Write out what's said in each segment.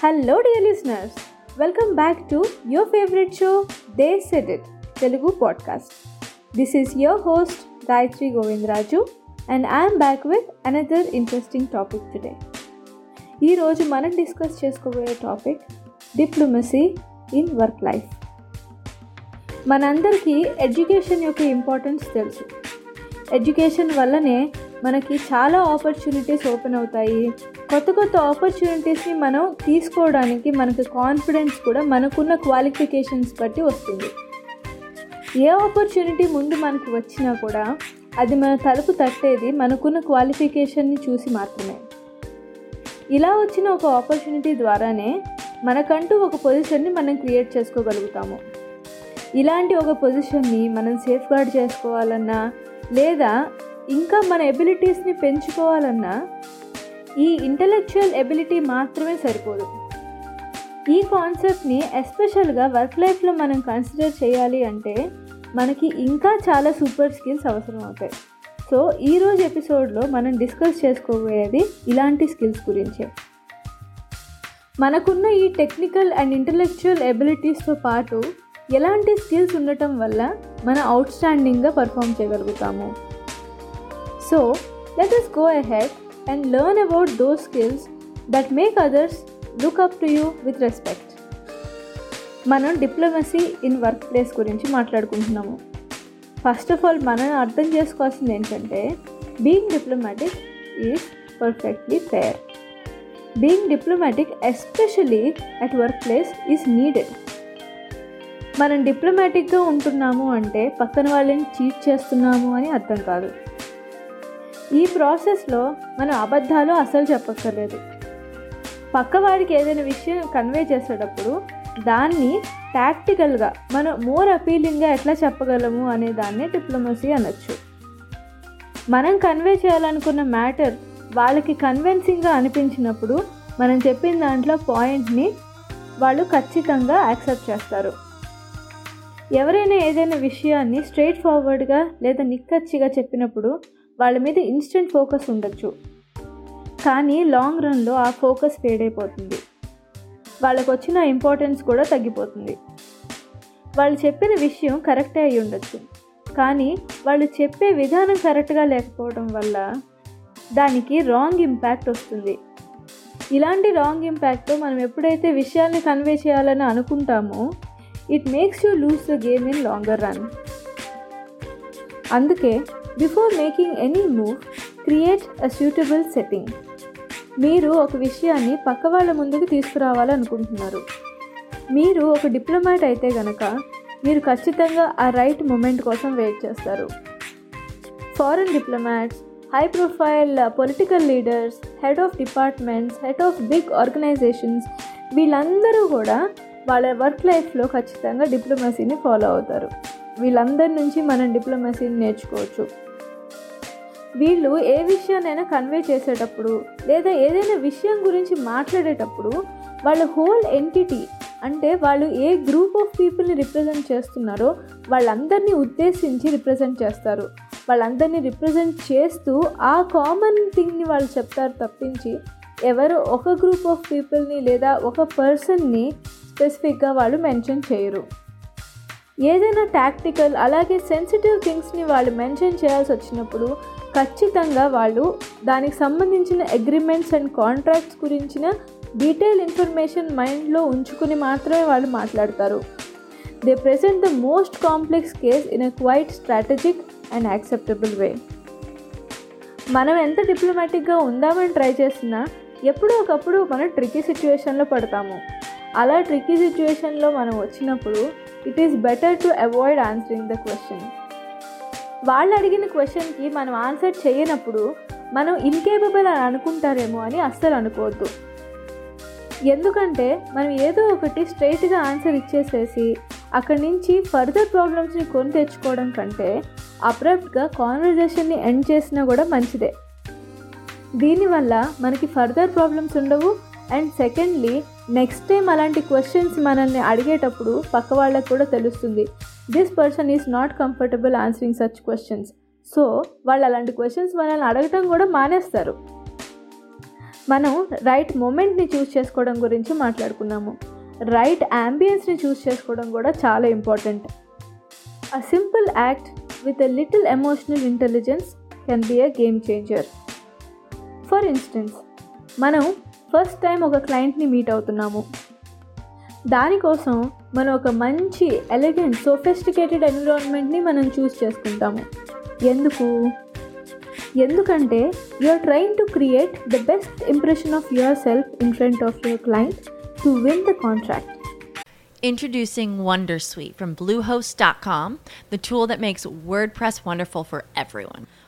Hello dear listeners welcome back to your favourite show they set it Telugu podcast this is your host Gayathri Govindaraju and I'm back with another interesting topic today ఈరోజు మనం discuss చేసుకోబోయే topic diplomacy in work life మనందరికీ education యొక్క importance తెలుసు. Education వల్లనే మనకి చాలా opportunities open అవుతాయి. కొత్త కొత్త ఆపర్చునిటీస్ని మనం తీసుకోవడానికి మనకు కాన్ఫిడెన్స్ కూడా మనకున్న క్వాలిఫికేషన్స్ బట్టి వస్తుంది. ఏ ఆపర్చునిటీ ముందు మనకు వచ్చినా కూడా అది మన తలుపు తట్టేది మనకున్న క్వాలిఫికేషన్ని చూసి మాత్రమే. ఇలా వచ్చిన ఒక ఆపర్చునిటీ ద్వారానే మనకంటూ ఒక పొజిషన్ని మనం క్రియేట్ చేసుకోగలుగుతాము. ఇలాంటి ఒక పొజిషన్ని మనం సేఫ్ గార్డ్ చేసుకోవాలన్నా లేదా ఇంకా మన ఎబిలిటీస్ని పెంచుకోవాలన్నా ఈ ఇంటలెక్చువల్ ఎబిలిటీ మాత్రమే సరిపోదు. ఈ కాన్సెప్ట్ని ఎస్పెషల్గా వర్క్ లైఫ్లో మనం కన్సిడర్ చేయాలి అంటే మనకి ఇంకా చాలా సూపర్ స్కిల్స్ అవసరం అవుతాయి. సో ఈరోజు ఎపిసోడ్లో మనం డిస్కస్ చేసుకోబోయేది ఇలాంటి స్కిల్స్ గురించే. మనకున్న ఈ టెక్నికల్ అండ్ ఇంటలెక్చువల్ ఎబిలిటీస్తో పాటు ఎలాంటి స్కిల్స్ ఉండటం వల్ల మన అవుట్ స్టాండింగ్గా పర్ఫామ్ చేయగలుగుతాము? So let us go ahead and learn about those skills that make others look up to you with respect మనం డిప్లొమసీ ఇన్ వర్క్ ప్లేస్ గురించి మాట్లాడుకుంటున్నాము. ఫస్ట్ ఆఫ్ ఆల్ మనం అర్థం చేసుకోవాల్సింది ఏంటంటే being diplomatic is perfectly fair being diplomatic especially at workplace is needed మనం డిప్లొమాటిక్గా ఉంటున్నాము అంటే పక్కన వాళ్ళని చీట్ చేస్తున్నాము అని అర్థం కాదు. ఈ ప్రాసెస్లో మనం అబద్ధాలు అసలు చెప్పక్కర్లేదు. పక్కవాడికి ఏదైనా విషయం కన్వే చేసేటప్పుడు దాన్ని టాక్టికల్గా మనం మోర్ అపీలింగ్గా ఎట్లా చెప్పగలము అనే దాన్ని డిప్లొమసీ అనొచ్చు. మనం కన్వే చేయాలనుకున్న మ్యాటర్ వాళ్ళకి కన్విన్సింగ్గా అనిపించినప్పుడు మనం చెప్పిన దాంట్లో పాయింట్ని వాళ్ళు ఖచ్చితంగా యాక్సెప్ట్ చేస్తారు. ఎవరైనా ఏదైనా విషయాన్ని స్ట్రైట్ ఫార్వర్డ్గా లేదా నిక్కచ్చిగా చెప్పినప్పుడు వాళ్ళ మీద ఇన్స్టెంట్ ఫోకస్ ఉండొచ్చు. కానీ లాంగ్ రన్లో ఆ ఫోకస్ ఫేడ్ అయిపోతుంది. వాళ్ళకు వచ్చిన ఇంపార్టెన్స్ కూడా తగ్గిపోతుంది. వాళ్ళు చెప్పిన విషయం కరెక్టే అయి ఉండొచ్చు. కానీ వాళ్ళు చెప్పే విధానం కరెక్ట్గా లేకపోవడం వల్ల దానికి రాంగ్ ఇంపాక్ట్ వస్తుంది. ఇలాంటి రాంగ్ ఇంపాక్ట్ మనం ఎప్పుడైతే విషయాన్ని కన్వే చేయాలని అనుకుంటామో it makes you lose the game in longer run అందుకే before making any move create a suitable setting మీరు ఒక విషయాన్ని పక్క వాళ్ళ ముందుకు తీసుకురావాలనుకుంటున్నారు. మీరు ఒక డిప్లొమాట్ అయితే గనక మీరు ఖచ్చితంగా ఆ రైట్ మూమెంట్ కోసం వెయిట్ చేస్తారు. Foreign diplomats high profile political leaders head of departments head of big organisations వీళ్ళందరూ కూడా వాళ్ళ వర్క్ లైఫ్లో ఖచ్చితంగా డిప్లొమసీని ఫాలో అవుతారు. వీళ్ళందరి నుంచి మనం డిప్లొమసీని నేర్చుకోవచ్చు. వీళ్ళు ఏ విషయాన్నైనా కన్వే చేసేటప్పుడు లేదా ఏదైనా విషయం గురించి మాట్లాడేటప్పుడు వాళ్ళ హోల్ ఎంటిటీ అంటే వాళ్ళు ఏ గ్రూప్ ఆఫ్ పీపుల్ని రిప్రజెంట్ చేస్తున్నారో వాళ్ళందరినీ ఉద్దేశించి రిప్రజెంట్ చేస్తారు. వాళ్ళందరినీ రిప్రజెంట్ చేస్తూ ఆ కామన్ థింగ్ని వాళ్ళు చెప్తారు తప్పించి ఎవరు ఒక గ్రూప్ ఆఫ్ పీపుల్ని లేదా ఒక పర్సన్ని స్పెసిఫిక్గా వాళ్ళు మెన్షన్ చేయరు. ఏదైనా టాక్టికల్ అలాగే సెన్సిటివ్ థింగ్స్ని వాళ్ళు మెన్షన్ చేయాల్సి వచ్చినప్పుడు ఖచ్చితంగా వాళ్ళు దానికి సంబంధించిన అగ్రిమెంట్స్ అండ్ కాంట్రాక్ట్స్ గురించిన డీటెయిల్ ఇన్ఫర్మేషన్ మైండ్లో ఉంచుకుని మాత్రమే వాళ్ళు మాట్లాడతారు. They present the most complex case in a quite strategic and acceptable way మనం ఎంత డిప్లొమాటిక్గా ఉందామని ట్రై చేసినా ఎప్పుడో ఒకప్పుడు మనం ట్రిక్కీ సిచ్యువేషన్లో పడతాము. అలా ట్రిక్కీ సిచ్యువేషన్లో మనం వచ్చినప్పుడు it is better to avoid answering the question వాళ్ళు అడిగిన క్వశ్చన్కి మనం ఆన్సర్ చేయనప్పుడు మనం ఇన్కేపబుల్ అని అనుకుంటారేమో అని అస్సలు అనుకోవద్దు. ఎందుకంటే మనం ఏదో ఒకటి స్ట్రైట్గా ఆన్సర్ ఇచ్చేసేసి అక్కడి నుంచి ఫర్దర్ ప్రాబ్లమ్స్ని కొని తెచ్చుకోవడం కంటే అప్రప్ట్గా కాన్వర్జేషన్ని ఎండ్ చేసినా కూడా మంచిదే. దీనివల్ల మనకి ఫర్దర్ ప్రాబ్లమ్స్ ఉండవు అండ్ సెకండ్లీ నెక్స్ట్ టైం అలాంటి క్వశ్చన్స్ మనల్ని అడిగేటప్పుడు పక్క వాళ్ళకి కూడా తెలుస్తుంది. This person is not comfortable answering such questions so వాళ్ళు అలాంటి క్వశ్చన్స్ మనల్ని అడగటం కూడా మానేస్తారు. మనం రైట్ మూమెంట్ని చూస్ చేసుకోవడం గురించి మాట్లాడుకున్నాము. రైట్ యాంబియన్స్ని చూస్ చేసుకోవడం కూడా చాలా important a simple act with a little emotional intelligence can be a game changer for instance మనం ఫస్ట్ టైం ఒక క్లయింట్ని మీట్ అవుతున్నాము. దానికోసం మనం ఒక మంచి ఎలిగెంట్ సోఫిస్టికేటెడ్ ఎన్విరాన్మెంట్ని మనం చూస్ చేసుకుంటాము. ఎందుకు? ఎందుకంటే you are trying to create the best impression of yourself in front of your client to win the contract Introducing Wondersuite from Bluehost.com, the tool that makes WordPress wonderful for everyone.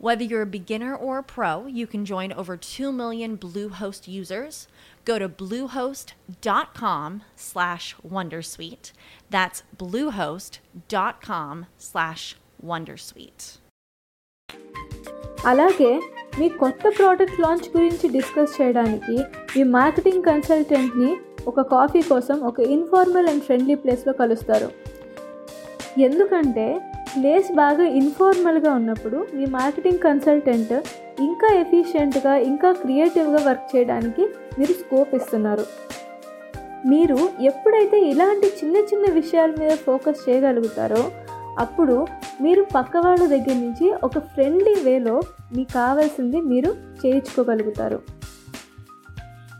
Whether you're a beginner or a pro, you can join over 2 million Bluehost users. Go to bluehost.com slash wondersuite. That's bluehost.com slash wondersuite. అలాగే మీ కొత్త product launch గురించి discuss చేయడానికి మీ marketing కన్సల్టెంట్ని ఒక coffee కోసం ఒక informal and friendly ప్లేస్లో కలుస్తారు ఎందుకంటే ప్లేస్ బాగా ఇన్ఫార్మల్గా ఉన్నప్పుడు మీ మార్కెటింగ్ కన్సల్టెంట్ ఇంకా ఎఫిషియెంట్గా ఇంకా క్రియేటివ్గా వర్క్ చేయడానికి మీరు స్కోప్ ఇస్తున్నారు. మీరు ఎప్పుడైతే ఇలాంటి చిన్న చిన్న విషయాల మీద ఫోకస్ చేయగలుగుతారో అప్పుడు మీరు పక్క వాళ్ళ దగ్గర నుంచి ఒక ఫ్రెండ్లీ వేలో మీకు కావాల్సింది మీరు చేయించుకోగలుగుతారు.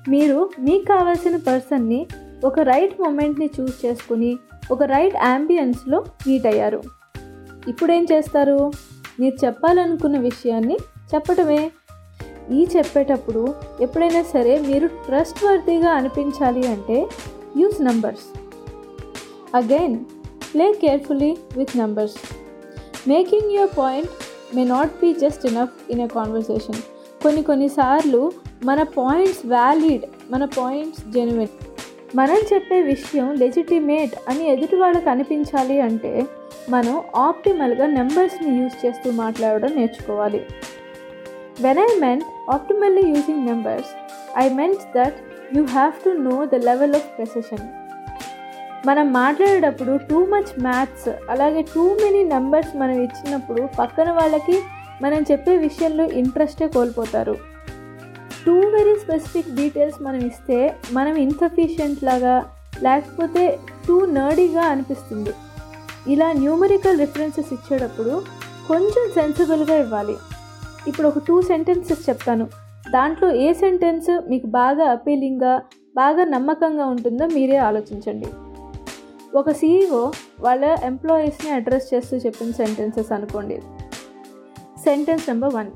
మీరు మీకు కావాల్సిన పర్సన్ని ఒక రైట్ మూమెంట్ని చూస్ చేసుకుని ఒక రైట్ యాంబియన్స్లో మీట్ అయ్యారు. ఇప్పుడు ఏం చేస్తారు? మీరు చెప్పాలనుకున్న విషయాన్ని చెప్పటమే. ఈ చెప్పేటప్పుడు ఎప్పుడైనా సరే మీరు ట్రస్ట్ వర్తీగా అనిపించాలి అంటే use numbers. Again play carefully with numbers. Making your point may not be just enough in a conversation. కొన్ని కొన్నిసార్లు మన పాయింట్స్ వ్యాలిడ్ మన పాయింట్స్ జెన్యున్. మనం చెప్పే విషయం లెజిటిమేట్ అని ఎదుటి వాళ్ళకి అనిపించాలి అంటే మనం ఆప్టిమల్గా నెంబర్స్ని యూజ్ చేస్తూ మాట్లాడడం నేర్చుకోవాలి. When I meant optimally using numbers I meant that you have to know the level of precision మనం మాట్లాడేటప్పుడు టూ మచ్ మ్యాథ్స్ అలాగే టూ మెనీ నెంబర్స్ మనం ఇచ్చినప్పుడు పక్కన వాళ్ళకి మనం చెప్పే విషయంలో ఇంట్రెస్టే కోల్పోతారు. టూ వెరీ స్పెసిఫిక్ డీటెయిల్స్ మనం ఇస్తే మనం ఇన్సఫిషియంట్ లాగా లేకపోతే టూ నర్డీగా అనిపిస్తుంది. ఇలా న్యూమరికల్ రిఫరెన్సెస్ ఇచ్చేటప్పుడు కొంచెం సెన్సిబుల్గా ఇవ్వాలి. ఇప్పుడు ఒక టూ సెంటెన్సెస్ చెప్తాను. దాంట్లో ఏ సెంటెన్స్ మీకు బాగా అపీలింగ్గా బాగా నమ్మకంగా ఉంటుందో మీరే ఆలోచించండి. ఒక సీఈఓ వాళ్ళ ఎంప్లాయీస్ని అడ్రస్ చేస్తూ చెప్పిన సెంటెన్సెస్ అనుకోండి. Sentence number one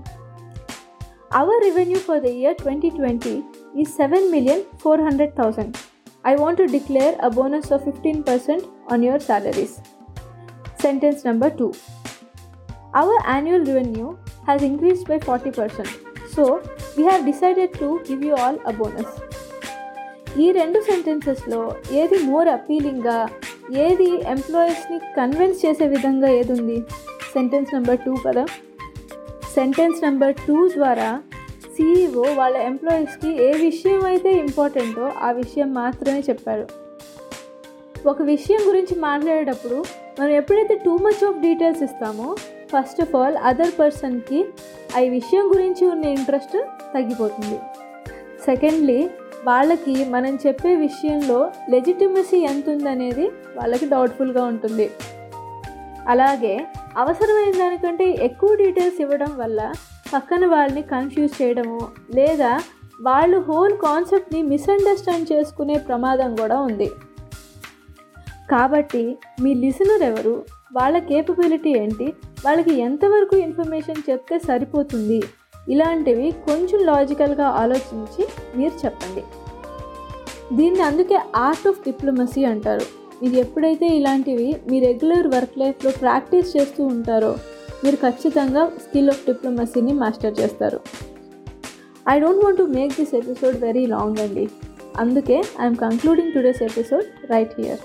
our revenue for the year twenty twenty is seven million four hundred thousand I want to declare a bonus of fifteen percent on your salaries sentence number two our annual revenue has increased by 40%. So, we have decided to give you all a bonus. ఈ రెండు సెంటెన్సెస్లో ఏది more అపీలింగ్గా ఏది ఎంప్లాయీస్ని convince చేసే విధంగా ఏది ఉంది sentence number two కదా సెంటెన్స్ నెంబర్ టూ ద్వారా సీఈఓ వాళ్ళ ఎంప్లాయీస్కి ఏ విషయం అయితే ఇంపార్టెంటో ఆ విషయం మాత్రమే చెప్పారు ఒక విషయం గురించి మాట్లాడేటప్పుడు మనం ఎప్పుడైతే టూ మచ్ ఆఫ్ డీటెయిల్స్ ఇస్తామో ఫస్ట్ ఆఫ్ ఆల్ అదర్ పర్సన్కి ఆ విషయం గురించి ఉన్న ఇంట్రెస్ట్ తగ్గిపోతుంది. సెకండ్లీ వాళ్ళకి మనం చెప్పే విషయంలో లెజిటిమసీ ఎంత ఉందనేది వాళ్ళకి డౌట్ఫుల్గా ఉంటుంది. అలాగే అవసరమైన దానికంటే ఎక్కువ డీటెయిల్స్ ఇవ్వడం వల్ల పక్కన వాళ్ళని కన్ఫ్యూజ్ చేయడము లేదా వాళ్ళు హోల్ కాన్సెప్ట్ని మిస్అండర్స్టాండ్ చేసుకునే ప్రమాదం కూడా ఉంది. కాబట్టి మీ లిసనర్ ఎవరు? వాళ్ళ కేపబిలిటీ ఏంటి? వాళ్ళకి ఎంతవరకు ఇన్ఫర్మేషన్ చెప్తే సరిపోతుంది? ఇలాంటివి కొంచెం లాజికల్గా ఆలోచించి మీరు చెప్పండి. దీన్ని అందుకే ఆర్ట్ ఆఫ్ డిప్లొమసీ అంటారు. మీరు ఎప్పుడైతే ఇలాంటివి మీ రెగ్యులర్ వర్క్ లైఫ్లో ప్రాక్టీస్ చేస్తూ ఉంటారో మీరు ఖచ్చితంగా స్కిల్ ఆఫ్ డిప్లొమసీని మాస్టర్ చేస్తారు. I don't want to make this episode very long అండి అందుకే I'm concluding today's episode right here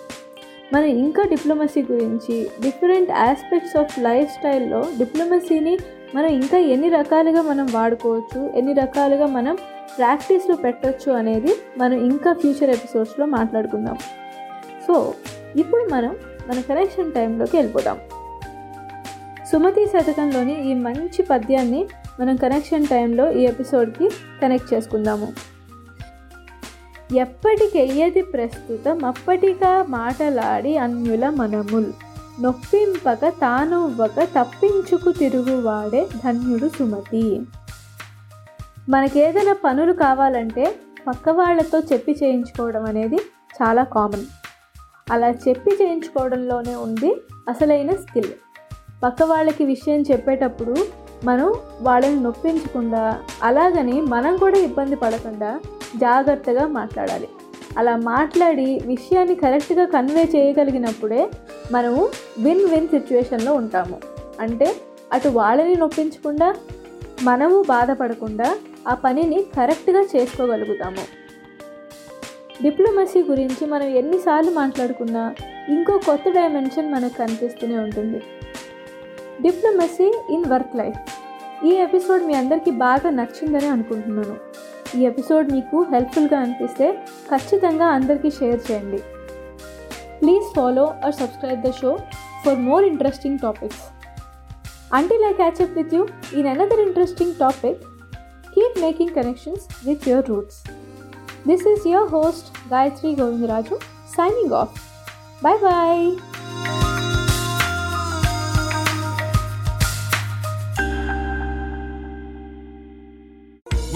మనం ఇంకా డిప్లొమసీ గురించి డిఫరెంట్ ఆస్పెక్ట్స్ ఆఫ్ లైఫ్ స్టైల్లో డిప్లొమసీని మనం ఇంకా ఎన్ని రకాలుగా మనం వాడుకోవచ్చు ఎన్ని రకాలుగా మనం ప్రాక్టీస్లో పెట్టచ్చు అనేది మనం ఇంకా ఫ్యూచర్ ఎపిసోడ్స్లో మాట్లాడుకుందాం. సో ఇప్పుడు మనం మన కనెక్షన్ టైంలోకి వెళ్ళిపోదాం. సుమతి శతకంలోని ఈ మంచి పద్యాన్ని మనం కనెక్షన్ టైంలో ఈ ఎపిసోడ్కి కనెక్ట్ చేసుకుందాము. ఎప్పటికెయ్యది ప్రస్తుతం అప్పటిగా మాటలాడి అన్యుల మనముల్. నొప్పింపక తానువ్వక తప్పించుకు తిరుగువాడే ధన్యుడు సుమతి. మనకేదైనా పనులు కావాలంటే పక్క వాళ్ళతో చెప్పి చేయించుకోవడం అనేది చాలా కామన్. అలా చెప్పి చేయించుకోవడంలోనే ఉంది అసలైన స్కిల్. పక్క వాళ్ళకి విషయం చెప్పేటప్పుడు మనం వాళ్ళని నొప్పించకుండా అలాగని మనం కూడా ఇబ్బంది పడకుండా జాగ్రత్తగా మాట్లాడాలి. అలా మాట్లాడి విషయాన్ని కరెక్ట్గా కన్వే చేయగలిగినప్పుడే మనము విన్ విన్ సిచ్యువేషన్లో ఉంటాము. అంటే అటు వాళ్ళని నొప్పించకుండా మనము బాధపడకుండా ఆ పనిని కరెక్ట్గా చేసుకోగలుగుతాము. డిప్లొమసీ గురించి మనం ఎన్నిసార్లు మాట్లాడుకున్నా ఇంకో కొత్త డైమెన్షన్ మనకు కనిపిస్తూనే ఉంటుంది. Diplomacy in work life. ఈ ఎపిసోడ్ మీ అందరికీ బాగా నచ్చిందని అనుకుంటున్నాను. ఈ ఎపిసోడ్ మీకు హెల్ప్ఫుల్గా అనిపిస్తే ఖచ్చితంగా అందరికీ షేర్ చేయండి. Please follow or subscribe the show for more interesting topics. Until I catch up with you in another interesting topic keep making connections with your roots this is your host Gayathri Govindaraju signing off bye bye